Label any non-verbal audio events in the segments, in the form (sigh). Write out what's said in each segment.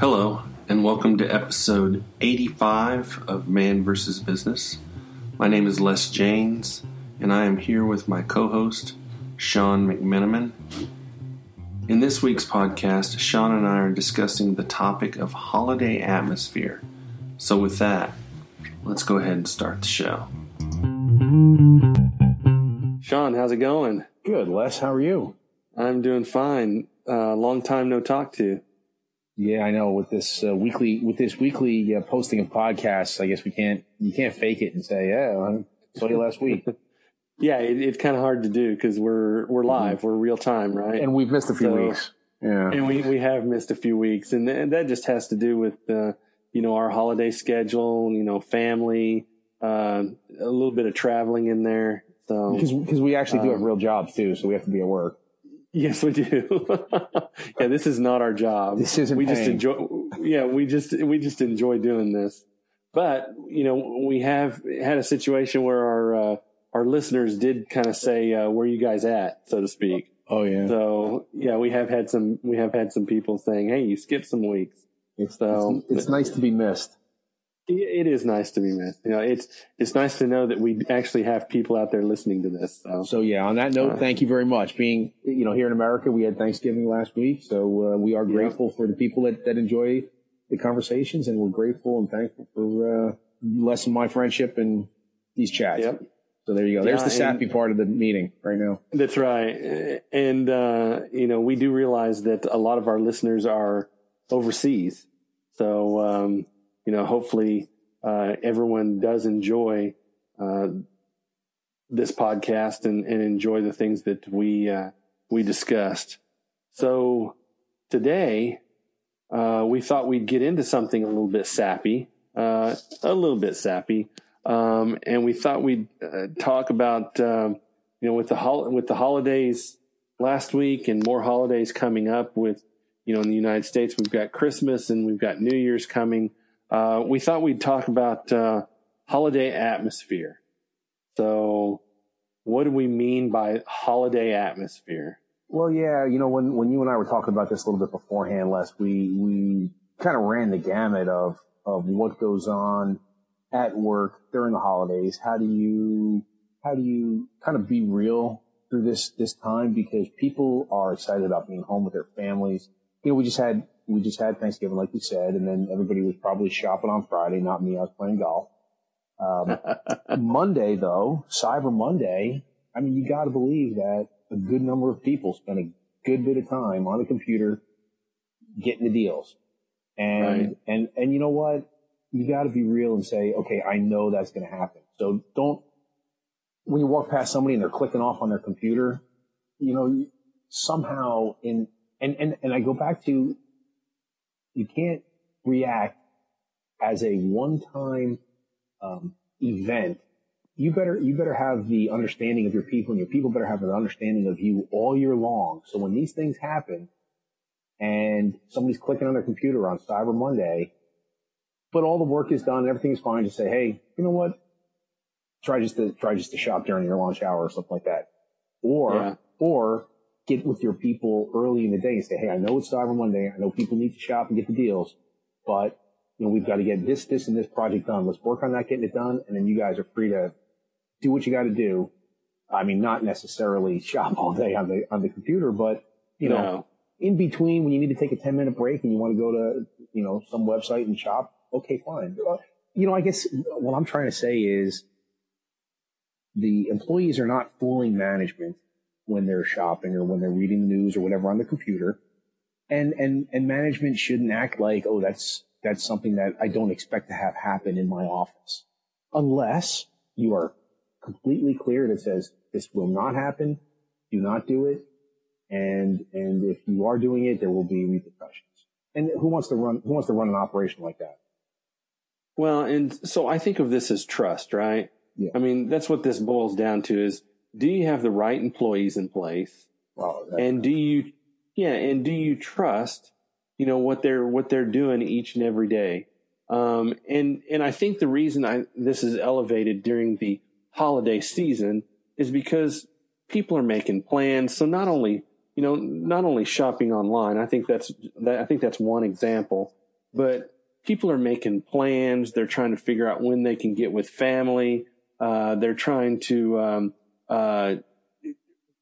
Hello, and welcome to episode 85 of Man vs. Business. My name is Les Janes, and I am here with my co host, Sean McMenamin. In this week's podcast, Sean and I are discussing the topic of holiday atmosphere. So, with that, let's go ahead and start the show. Sean, how's it going? Good, Les. How are you? I'm doing fine. Uh, long time no talk to. Yeah, I know. With this uh, weekly, with this weekly uh, posting of podcasts, I guess we can't you can't fake it and say, "Yeah, I saw you last week." (laughs) yeah, it, it's kind of hard to do because we're we're live, mm-hmm. we're real time, right? And we've missed a few so, weeks. Yeah, and we we have missed a few weeks, and, th- and that just has to do with uh, you know our holiday schedule, you know, family, uh, a little bit of traveling in there. So because because we actually do have um, real jobs too, so we have to be at work. Yes, we do. (laughs) yeah, this is not our job. This isn't. We paying. just enjoy. Yeah, we just we just enjoy doing this. But you know, we have had a situation where our uh, our listeners did kind of say, uh, "Where you guys at?" so to speak. Oh yeah. So yeah, we have had some we have had some people saying, "Hey, you skipped some weeks." It's so it's, it's nice to be missed it is nice to be missed. You know, it's it's nice to know that we actually have people out there listening to this. So, so yeah. On that note, uh, thank you very much. Being you know here in America, we had Thanksgiving last week, so uh, we are grateful yeah. for the people that that enjoy the conversations, and we're grateful and thankful for uh, Les my friendship and these chats. Yep. So there you go. There's yeah, the sappy part of the meeting right now. That's right. And, uh, you know, we do realize that a lot of our listeners are overseas. So, um, you know, hopefully uh, everyone does enjoy uh, this podcast and, and, enjoy the things that we uh, we discussed. So today uh, we thought we'd get into something a little bit sappy, uh, a little bit sappy, um, and we thought we'd uh, talk about um, you know with the hol- with the holidays last week and more holidays coming up with you know in the United States we've got Christmas and we've got New Year's coming uh, we thought we'd talk about uh, holiday atmosphere. So, what do we mean by holiday atmosphere? Well, yeah, you know, when, when you and I were talking about this a little bit beforehand, Les, we, we kind of ran the gamut of, of what goes on at work during the holidays. How do you, how do you kind of be real through this, this time? Because people are excited about being home with their families. You know, we just had we just had Thanksgiving, like you said, and then everybody was probably shopping on Friday. Not me. I was playing golf. Um, (laughs) Monday, though, Cyber Monday, I mean, you got to believe that a good number of people spent a good bit of time on the computer getting the deals. And, right. and, and you know what? You got to be real and say, okay, I know that's going to happen. So don't, when you walk past somebody and they're clicking off on their computer, you know, somehow in, and, and, and I go back to you can't react as a one-time um, event. You better you better have the understanding of your people, and your people better have an understanding of you all year long. So when these things happen, and somebody's clicking on their computer on Cyber Monday, but all the work is done and everything is fine, just say, hey, you know what? Try just to try just to shop during your lunch hour or something like that, or yeah. or get with your people early in the day and say, Hey, I know it's Cyber Monday. I know people need to shop and get the deals, but you know, we've got to get this, this, and this project done. Let's work on that, getting it done. And then you guys are free to do what you got to do. I mean, not necessarily (laughs) shop all day on the, on the computer, but you know, no. in between when you need to take a 10 minute break and you want to go to, you know, some website and shop. Okay, fine. You know, I guess what I'm trying to say is the employees are not fooling management when they're shopping or when they're reading the news or whatever on the computer. And, and, and management shouldn't act like, oh, that's, that's something that I don't expect to have happen in my office. Unless you are completely clear that says this will not happen. Do not do it. And, and if you are doing it, there will be repercussions. And who wants to run, who wants to run an operation like that? Well, and so I think of this as trust, right? Yeah. I mean, that's what this boils down to is do you have the right employees in place? And do you, yeah, and do you trust, you know, what they're what they're doing each and every day? Um, and and I think the reason I this is elevated during the holiday season is because people are making plans. So not only you know not only shopping online, I think that's that, I think that's one example. but people are making plans. They're trying to figure out when they can get with family. Uh, they're trying to um, uh,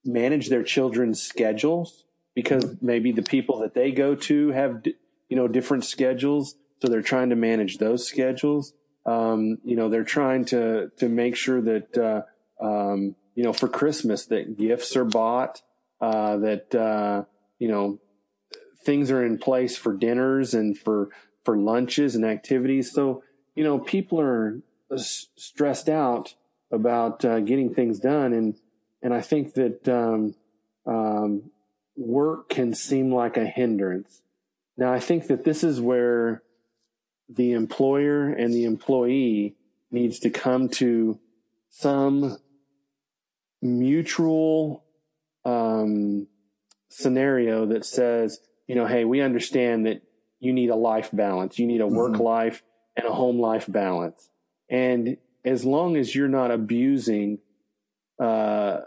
manage their children's schedules because maybe the people that they go to have you know different schedules, so they're trying to manage those schedules. Um, you know, they're trying to to make sure that uh, um, you know for Christmas that gifts are bought, uh, that uh, you know things are in place for dinners and for for lunches and activities. So you know people are stressed out about uh, getting things done, and and I think that um, um, work can seem like a hindrance. Now I think that this is where the employer and the employee needs to come to some mutual um, scenario that says, you know, hey, we understand that you need a life balance. You need a work mm-hmm. life and a home life balance. And as long as you're not abusing uh,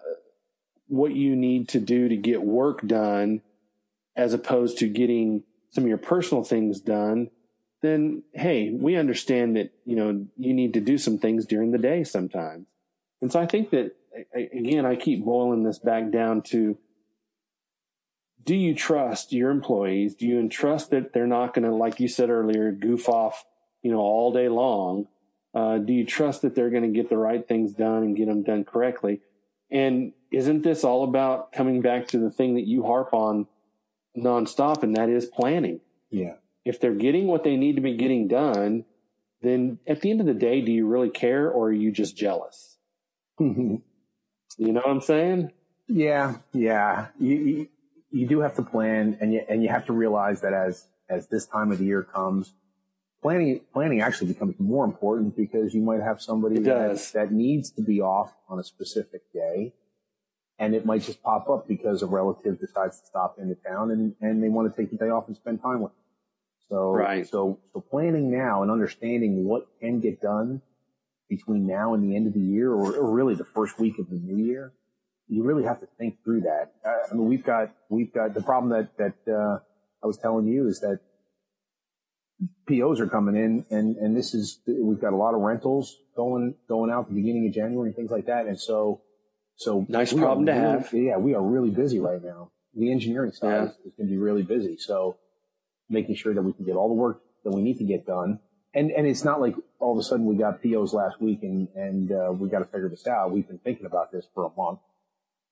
what you need to do to get work done, as opposed to getting some of your personal things done, then hey, we understand that, you know, you need to do some things during the day sometimes. And so I think that, again, I keep boiling this back down to do you trust your employees? Do you trust that they're not going to, like you said earlier, goof off, you know, all day long? Uh, do you trust that they're going to get the right things done and get them done correctly? And isn't this all about coming back to the thing that you harp on nonstop, and that is planning? Yeah if they're getting what they need to be getting done, then at the end of the day, do you really care or are you just jealous? Mm-hmm. You know what I'm saying? Yeah, yeah. You, you, you do have to plan, and you and you have to realize that as as this time of the year comes, planning planning actually becomes more important because you might have somebody that, that needs to be off on a specific day, and it might just pop up because a relative decides to stop into town and and they want to take the day off and spend time with. Them. So, right. so, so planning now and understanding what can get done between now and the end of the year or, or really the first week of the new year, you really have to think through that. I mean, we've got, we've got the problem that, that, uh, I was telling you is that POs are coming in and, and this is, we've got a lot of rentals going, going out the beginning of January and things like that. And so, so nice problem to really, have. Yeah. We are really busy right now. The engineering side yeah. is, is going to be really busy. So, making sure that we can get all the work that we need to get done. And, and it's not like all of a sudden we got POs last week and, and, uh, we got to figure this out. We've been thinking about this for a month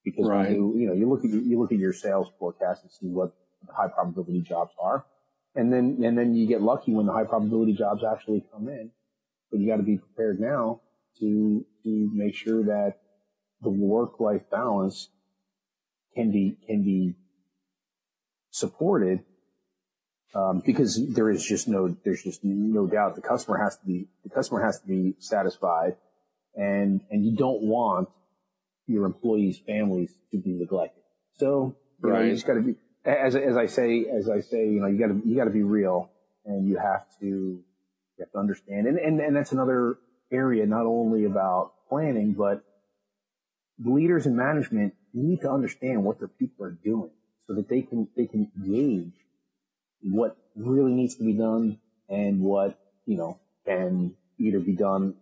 because right. you, you know, you look at, you look at your sales forecast and see what the high probability jobs are. And then, and then you get lucky when the high probability jobs actually come in, but you got to be prepared now to, to make sure that the work life balance can be, can be supported um, because there is just no, there's just no doubt the customer has to be, the customer has to be satisfied and, and you don't want your employees' families to be neglected. So, you right. know, you just gotta be, as, as I say, as I say, you know, you gotta, you gotta be real and you have to, you have to understand. And, and, and that's another area, not only about planning, but leaders and management need to understand what their people are doing so that they can, they can gauge what really needs to be done and what, you know, can either be done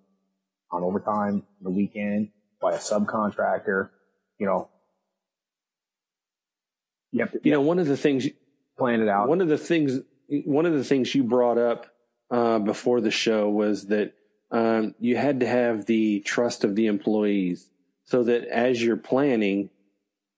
on overtime, the weekend, by a subcontractor, you know. You to, you know, one of the things, plan it out. One of the things, one of the things you brought up, uh, before the show was that, um, you had to have the trust of the employees so that as you're planning,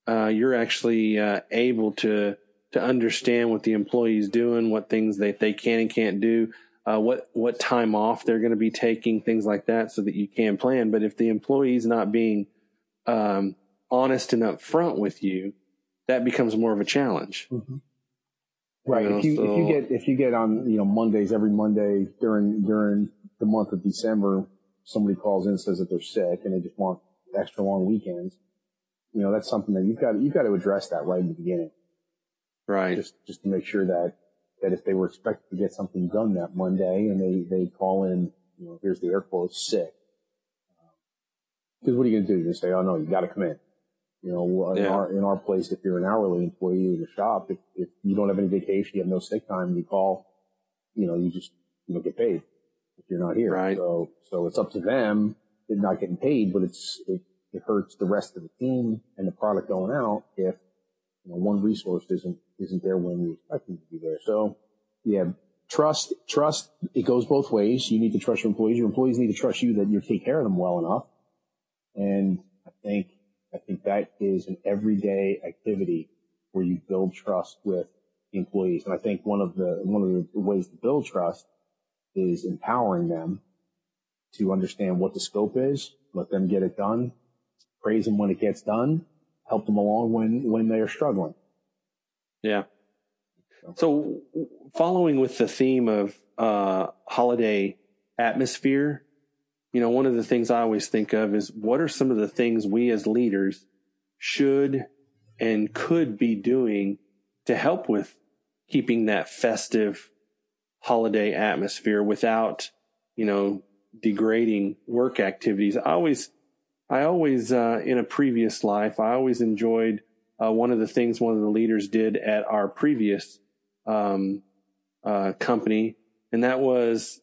uh, you're actually, uh, able to, to understand what the employee's doing, what things they, they can and can't do, uh, what what time off they're going to be taking, things like that, so that you can plan. But if the employee's not being um, honest and upfront with you, that becomes more of a challenge. Mm-hmm. Right. You know, if you so, if you get if you get on you know Mondays every Monday during during the month of December, somebody calls in and says that they're sick and they just want extra long weekends. You know that's something that you've got you've got to address that right in the beginning. Right. Just, just to make sure that, that if they were expected to get something done that Monday and they, they call in, you know, here's the air quotes, sick. Because what are you going to do? You're going to say, oh no, you got to come in. You know, in, yeah. our, in our place, if you're an hourly employee in the shop, if, if you don't have any vacation, you have no sick time, you call, you know, you just, you don't get paid if you're not here. Right. So, so it's up to them. They're not getting paid, but it's, it, it hurts the rest of the team and the product going out if, you know, one resource isn't, isn't there when you expect them to be there. So yeah, trust, trust, it goes both ways. You need to trust your employees. Your employees need to trust you that you take care of them well enough. And I think, I think that is an everyday activity where you build trust with the employees. And I think one of the, one of the ways to build trust is empowering them to understand what the scope is, let them get it done, praise them when it gets done, help them along when, when they are struggling. Yeah. So following with the theme of, uh, holiday atmosphere, you know, one of the things I always think of is what are some of the things we as leaders should and could be doing to help with keeping that festive holiday atmosphere without, you know, degrading work activities. I always, I always, uh, in a previous life, I always enjoyed, uh, one of the things one of the leaders did at our previous, um, uh, company. And that was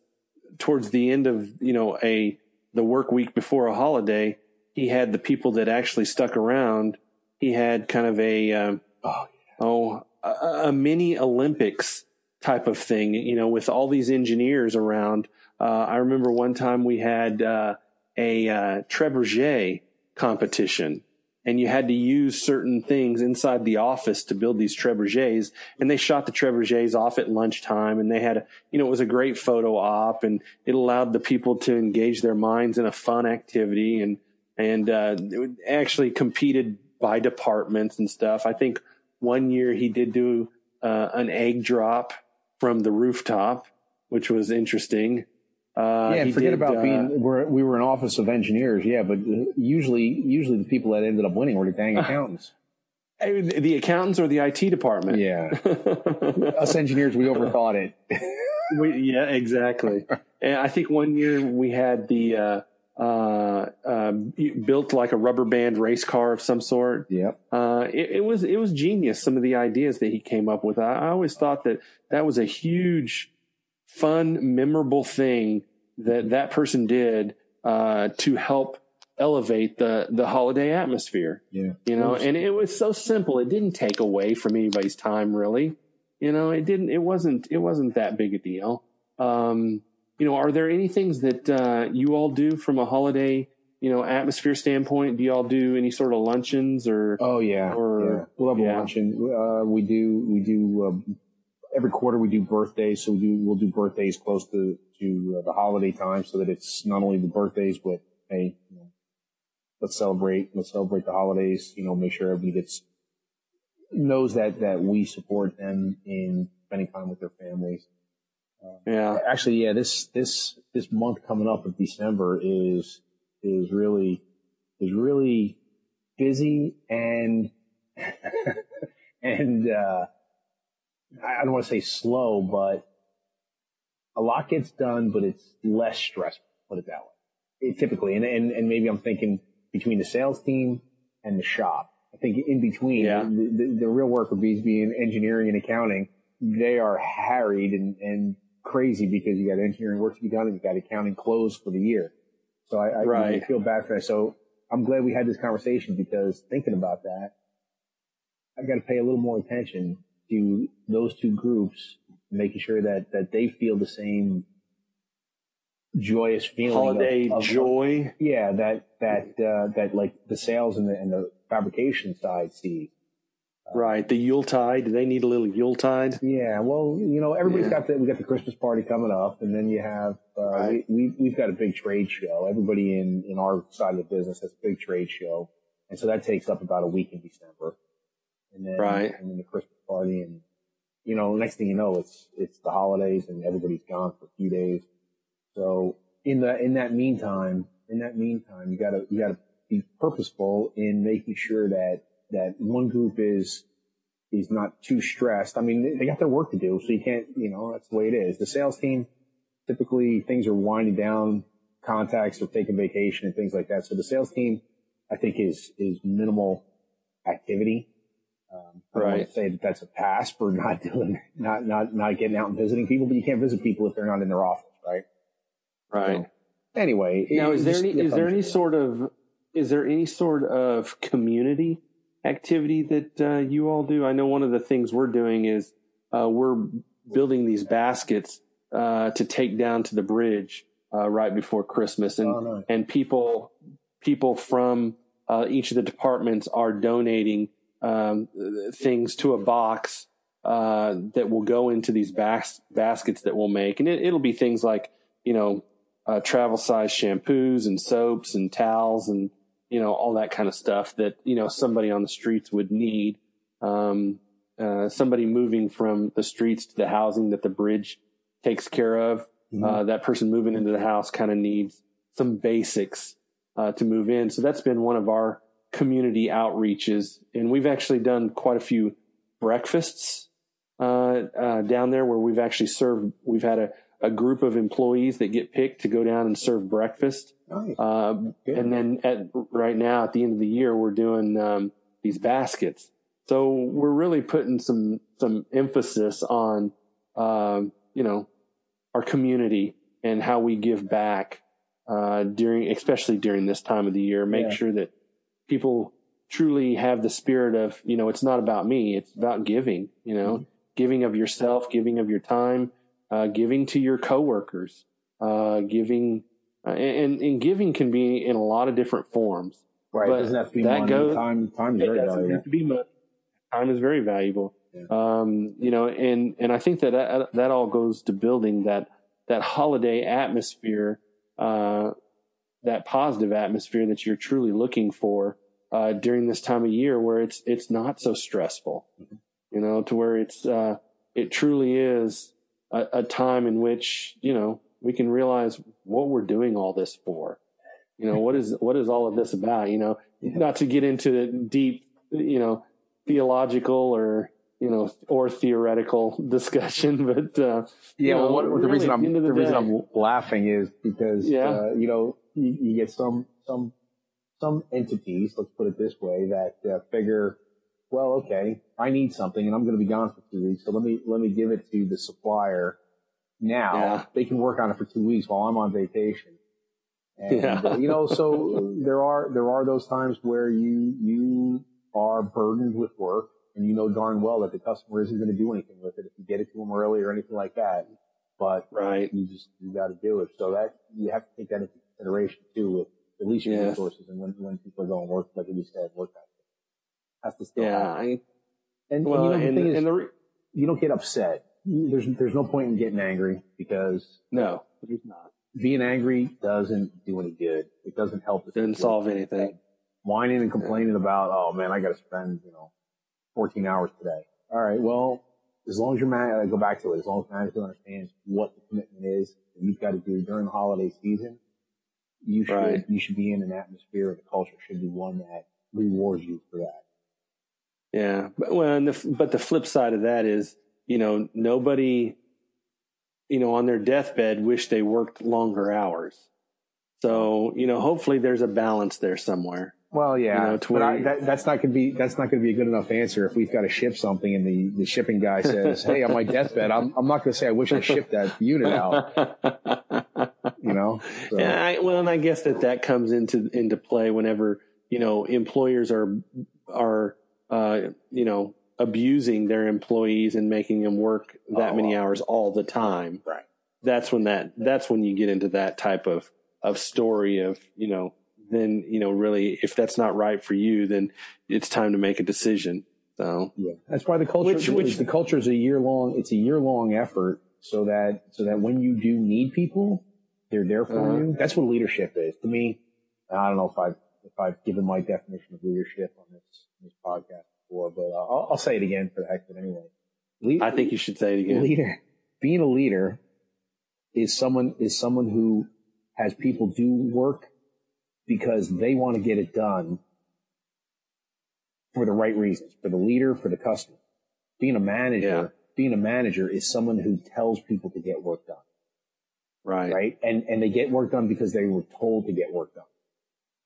towards the end of, you know, a, the work week before a holiday, he had the people that actually stuck around. He had kind of a, um, oh, oh a, a, mini Olympics type of thing, you know, with all these engineers around. Uh, I remember one time we had, uh, a, uh, Trebuchet competition and you had to use certain things inside the office to build these trebuchets. And they shot the trebuchets off at lunchtime and they had, a, you know, it was a great photo op and it allowed the people to engage their minds in a fun activity and, and, uh, actually competed by departments and stuff. I think one year he did do, uh, an egg drop from the rooftop, which was interesting. Uh, yeah, forget did, about uh, being. We're, we were an office of engineers, yeah, but usually, usually the people that ended up winning were the dang (laughs) accountants. the accountants or the IT department. Yeah, (laughs) us engineers, we overthought it. we, yeah, exactly. and I think one year we had the uh, uh, uh, built like a rubber band race car of some sort. Yeah, uh, it, it, was it was genius. Some of the ideas that he came up with. I, I always thought that that was a huge fun, memorable thing that that person did uh, to help elevate the the holiday atmosphere. Yeah, you know, and it was so simple. It didn't take away from anybody's time, really. You know, it didn't. It wasn't. It wasn't that big a deal. Um, you know, are there any things that uh, you all do from a holiday? You know, atmosphere standpoint, do y'all do any sort of luncheons or? Oh yeah, or yeah. we'll have yeah. a luncheon. Uh, we do we do um, every quarter we do birthdays, so we do we'll do birthdays close to to uh, the holiday time, so that it's not only the birthdays, but hey, you know, let's celebrate, let's celebrate the holidays. You know, make sure everybody gets knows that that we support them in spending time with their families. Uh, yeah, actually, yeah, this this this month coming up of December is is really is really busy and (laughs) and uh, I don't want to say slow, but a lot gets done, but it's less stressful, put it that way. It, typically, and, and, and maybe I'm thinking between the sales team and the shop. I think in between, yeah. the, the, the, real work would be being engineering and accounting. They are harried and, and crazy because you got engineering work to be done and you got accounting closed for the year. So I, I, right. I feel bad for that. So I'm glad we had this conversation because thinking about that, I got to pay a little more attention to those two groups, making sure that, that they feel the same joyous feeling. Holiday of, of, joy. yeah, that, that, uh, that like the sales and the, and the fabrication side see. Right, the Yuletide. Do they need a little Yuletide. Yeah, well, you know, everybody's yeah. got the we got the Christmas party coming up, and then you have uh, right. we, we have got a big trade show. Everybody in in our side of the business has a big trade show, and so that takes up about a week in December and then right. and then the Christmas party, and you know, next thing you know, it's it's the holidays, and everybody's gone for a few days. So in the in that meantime, in that meantime, you gotta you gotta be purposeful in making sure that that one group is is not too stressed. I mean, they got their work to do, so you can't, you know, that's the way it is. The sales team, typically things are winding down, contacts are taking vacation and things like that. So the sales team, I think is, is minimal activity Um, I don't want to say that that's a pass for (laughs) not doing, not, not, not getting out and visiting people, but you can't visit people if they're not in their office, right? Right. So, anyway, now is there any is there any sort of is there any sort of community activity that uh, you all do? I know one of the things we're doing is uh, we're building these baskets uh, to take down to the bridge uh, right before Christmas, and Oh, nice. and people people from uh, each of the departments are donating um, things to a box uh, that will go into these bas- baskets that we'll make, and it, it'll be things like you know uh, travel size shampoos and soaps and towels and you know all that kind of stuff that you know somebody on the streets would need. Um, uh, somebody moving from the streets to the housing that the bridge takes care of. Mhm. Uh, that person moving into the house kind of needs some basics uh, to move in. So that's been one of our community outreaches, and we've actually done quite a few breakfasts uh, uh, down there where we've actually served. We've had a, a group of employees that get picked to go down and serve breakfast. Nice. Good. and then at right now at the end of the year, we're doing um, these baskets. So we're really putting some some emphasis on um, you know our community and how we give back uh, during, especially during this time of the year. Make Yeah. sure that people truly have the spirit of you know it's not about me; it's about giving. You know, Mm-hmm. giving of yourself, giving of your time, uh, giving to your coworkers, uh, giving. Uh, and, and giving can be in a lot of different forms. Right. but doesn't have to be that money. goes- time, time is very valuable. have to be. Time is very valuable. Yeah. Um, you know, and and I think that, that that all goes to building that that holiday atmosphere, uh, that positive atmosphere that you're truly looking for uh, during this time of year, where it's it's not so stressful. Mhm. You know, to where it's uh, it truly is a, a time in which you know we can realize what we're doing all this for. You know, what is (laughs) what is all of this about? You know, Yeah. not to get into the deep, you know, theological or you know or theoretical (laughs) discussion, but uh, Yeah, you know, well, what, the really, reason I'm the the, reason I'm laughing is because Yeah. uh, you know you, you get some some some entities, let's put it this way, that uh, figure, well, okay, I need something and I'm going to be gone for two weeks, so let me let me give it to the supplier now. Yeah. They can work on it for two weeks while I'm on vacation. And, Yeah. uh, you know, so there are there are those times where you you are burdened with work and you know darn well that the customer isn't going to do anything with it if you get it to them early or anything like that. But right, you just you got to do it. So that you have to take that into consideration too with least Yes. resources and when when people are going to work, like you said, work has to still yeah. I, And, well, and you know, and, the thing is, and the re- you don't get upset. There's there's no point in getting angry because no, there's not. being angry doesn't do any good. It doesn't help. the Doesn't solve anything. Whining and complaining about, oh man, I got to spend you know 14 hours today. All right, well, as long as your man, I go back to it. As long as manager understands what the commitment is that you've got to do during the holiday season, you should Right. you should be in an atmosphere. The culture should be one that rewards you for that. Yeah, but well, and the, but the flip side of that is, you know, nobody, you know, on their deathbed wish they worked longer hours. So you know, hopefully there's a balance there somewhere. Well, yeah, You know, but I, that, that's not going to be that's not going to be a good enough answer if we've got to ship something and the, the shipping guy says, "Hey, on my deathbed, I'm I'm not going to say I wish I shipped that unit out." (laughs) Know, so, Yeah, I, well, and I guess that that comes into into play whenever you know employers are are uh, you know abusing their employees and making them work that Oh, many wow. hours all the time. Right. That's when that that's when you get into that type of of story of you know then you know really if that's not right for you then it's time to make a decision. So yeah, that's why the culture Which- which- the culture is a year long. It's a year long effort so that so that when you do need people, they're there for Uh-huh. you. That's what leadership is to me. I don't know if I've if I've given my definition of leadership on this this podcast before, but uh, I'll, I'll say it again for the heck of it anyway. Lead- I think you should say it again. leader being a leader is someone is someone who has people do work because they want to get it done for the right reasons for the leader for the customer being a manager Yeah. being a manager is someone who tells people to get work done Right. right and and they get work done because they were told to get work done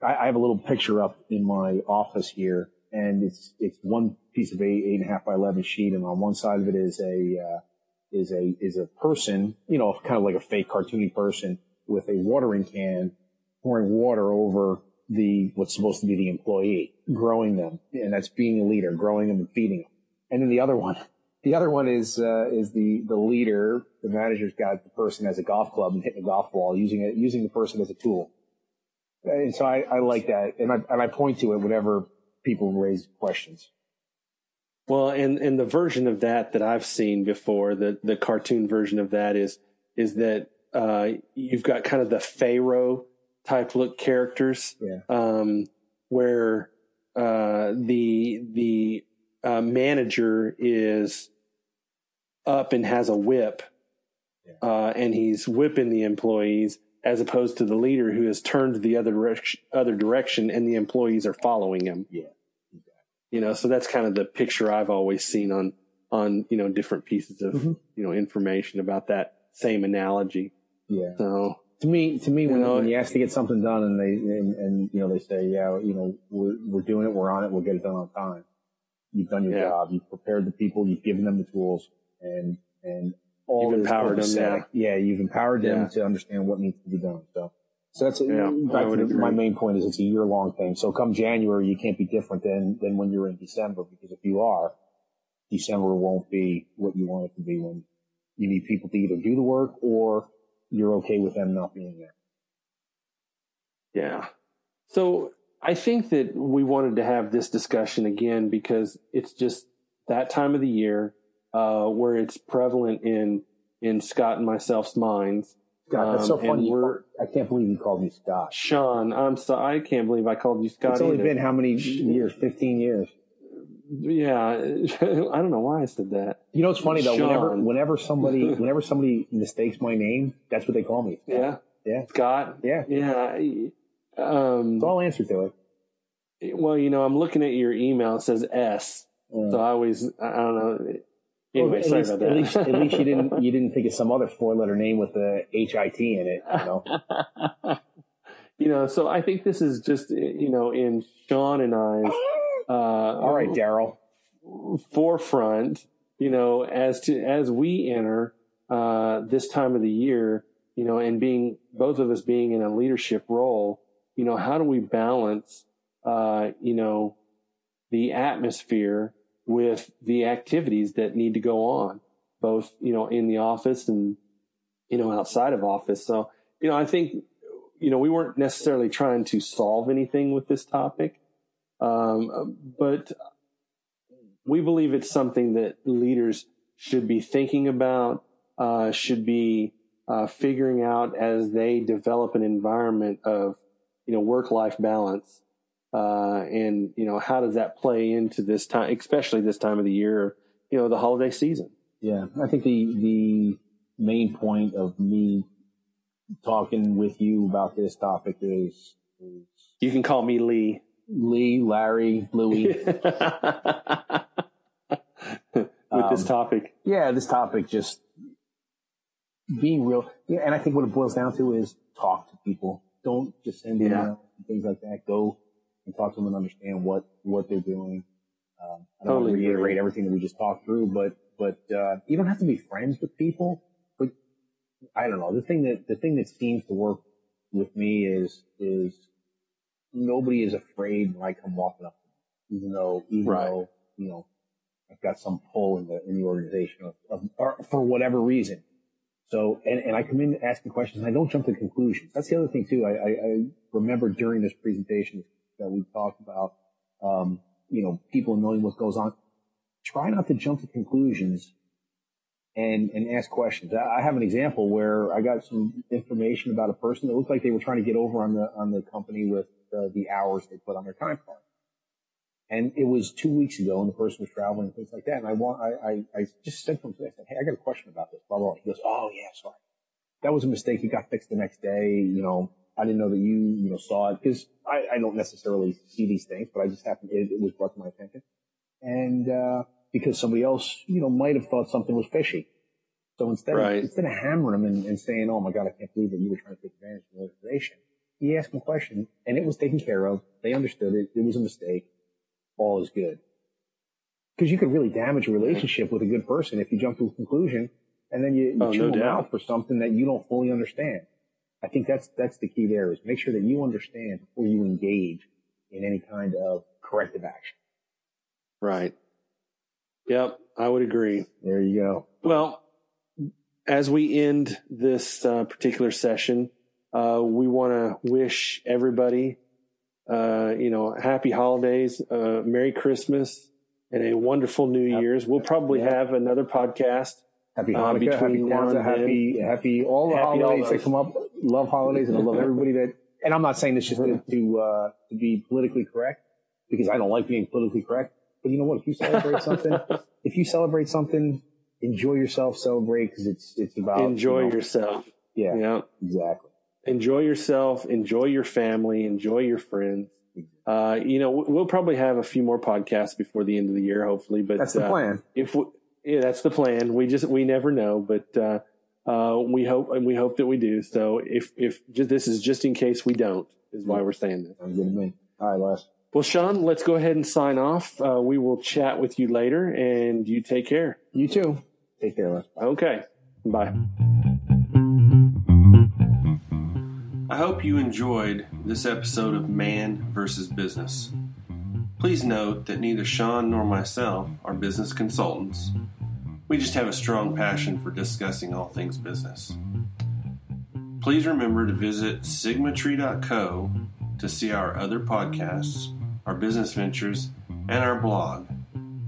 i, I have a little picture up in my office here and it's it's one piece of eight eight and a half by eleven sheet, and on one side of it is a uh, is a is a person, you know, kind of like a fake cartoony person with a watering can pouring water over the what's supposed to be the employee, growing them, and that's being a leader, growing them and feeding them. And then the other one, the other one is uh, is the the leader. The manager's got the person as a golf club and hitting a golf ball, using it using the person as a tool. And so I, I like that, and I and I point to it whenever people raise questions. Well, and and the version of that that I've seen before, the the cartoon version of that is is that uh, you've got kind of the pharaoh type look characters, Yeah. um, where uh, the the uh, manager is up and has a whip, uh, and he's whipping the employees, as opposed to the leader who has turned the other direction, other direction, and the employees are following him. Yeah. You know, so that's kind of the picture I've always seen on on you know different pieces of Mhm. you know information about that same analogy. Yeah. So To me, to me, when, You know, when you ask to get something done and they, and, and, you know, they say, yeah, you know, we're, we're doing it, we're on it, we'll get it done on time. You've done your Yeah. job. You've prepared the people, you've given them the tools and, and all You've empowered them, copacetic. Yeah. You've empowered them Yeah. to understand what needs to be done. So, so that's, Yeah, back to the- my main point is it's a year long thing. So come January, you can't be different than, than when you're in December because if you are, December won't be what you want it to be when you need people to either do the work or you're okay with them not being there. Yeah. So I think that we wanted to have this discussion again because it's just that time of the year uh, where it's prevalent in in Scott and myself's minds. God, that's so Um, funny. Call- I can't believe you called me Scott. Sean, I'm so I can't believe I called you Scott. It's only either. been how many years? 15 years. Yeah, (laughs) I don't know why I said that. You know, it's funny though. Whenever, Sean. whenever somebody, (laughs) whenever somebody mistakes my name, that's what they call me. Yeah, Yeah. Scott. Yeah. Yeah. Um, So I'll answer to it. well, you know, I'm looking at your email. It says S. Uh, So I always, I don't know. Anyway, well, at sorry least, about that. At least, at least you didn't, (laughs) you didn't think of some other four letter name with the H-I-T in it, you know? (laughs) you know, so I think this is just, you know, in Sean and I's (laughs) uh, All right, Daryl. forefront, you know, as to as we enter uh, this time of the year, you know, and being both of us being in a leadership role, you know, how do we balance, uh, you know, the atmosphere with the activities that need to go on, both you know in the office and you know outside of office. So, you know, I think you know we weren't necessarily trying to solve anything with this topic, um, but we believe it's something that leaders should be thinking about, uh, should be uh, figuring out as they develop an environment of, you know, work-life balance, uh, and you know how does that play into this time, especially this time of the year, you know, the holiday season. Yeah. I think the, the main point of me talking with you about this topic is, is You can call me Lee. Lee, Larry, Louie. (laughs) with Um, this topic. yeah, this topic just being real. Yeah, and I think what it boils down to is talk to people. Don't just send Yeah. emails and things like that. Go and talk to them and understand what, what they're doing. Um, I don't want Totally to reiterate agree. everything that we just talked through, but, but, uh, you don't have to be friends with people, but I don't know. The thing that, the thing that seems to work with me is, is nobody is afraid when I come walking up, to them, even though, even Right. though, you know, I've got some pull in the in the organization of, of or for whatever reason. So and, and I come in asking questions and I don't jump to conclusions. That's the other thing too. I, I, I remember during this presentation that we talked about um, you know, people knowing what goes on. Try not to jump to conclusions and and ask questions. I, I have an example where I got some information about a person that looked like they were trying to get over on the on the company with uh, the hours they put on their time card. And it was two weeks ago, and the person was traveling and things like that. And I want, I, I, I just to him, I said, "Hey, I got a question about this." Blah blah. blah. He goes, "Oh yeah, sorry, that was a mistake. It got fixed the next day. You know, I didn't know that you, you know, saw it because I, I don't necessarily see these things, but I just happened it, it was brought to my attention, and uh, because somebody else, you know, might have thought something was fishy. So instead Right. of instead of hammering him and, and saying, "Oh my God, I can't believe that you were trying to take advantage of the organization," he asked him a question, and it was taken care of. They understood it. It was a mistake. all is good. Because you could really damage a relationship with a good person if you jump to a conclusion and then you, you Oh, chew no them doubt. out for something that you don't fully understand. I think that's that's the key there is make sure that you understand before you engage in any kind of corrective action. Right. Yep, I would agree. There you go. Well, as we end this uh, particular session, uh, we want to wish everybody, uh, you know, happy holidays, uh, Merry Christmas, and a wonderful New. Year's. We'll probably have another podcast. Happy Uh, Hanukkah, happy between Kwanzaa, happy, happy, all the Happy holidays that come up. Love holidays and I love everybody that, and I'm not saying this just to, to, uh, to be politically correct because I don't like being politically correct. But you know what? If you celebrate (laughs) something, if you celebrate something, enjoy yourself, celebrate because it's, it's about, Enjoy you know, yourself. Yeah, Yeah. exactly. enjoy yourself, enjoy your family, enjoy your friends. Uh, you know, we- we'll probably have a few more podcasts before the end of the year, hopefully. But That's the uh, plan. If we, yeah, that's the plan. We just we never know, but uh, uh, we hope and we hope that we do. So if if just, this is just in case we don't, is why we're saying this. Sounds good to me. All right, Les. Well, Sean, let's go ahead and sign off. Uh, we will chat with you later, and you take care. You too. Take care, Les. Okay, bye. I hope you enjoyed this episode of Man versus Business. Please note that neither Sean nor myself are business consultants. We just have a strong passion for discussing all things business. Please remember to visit sigmatree.co to see our other podcasts, our business ventures, and our blog.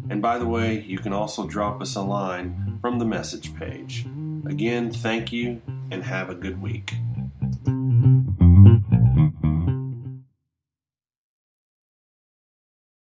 And by the way, you can also drop us a line from the message page. Again, thank you and have a good week.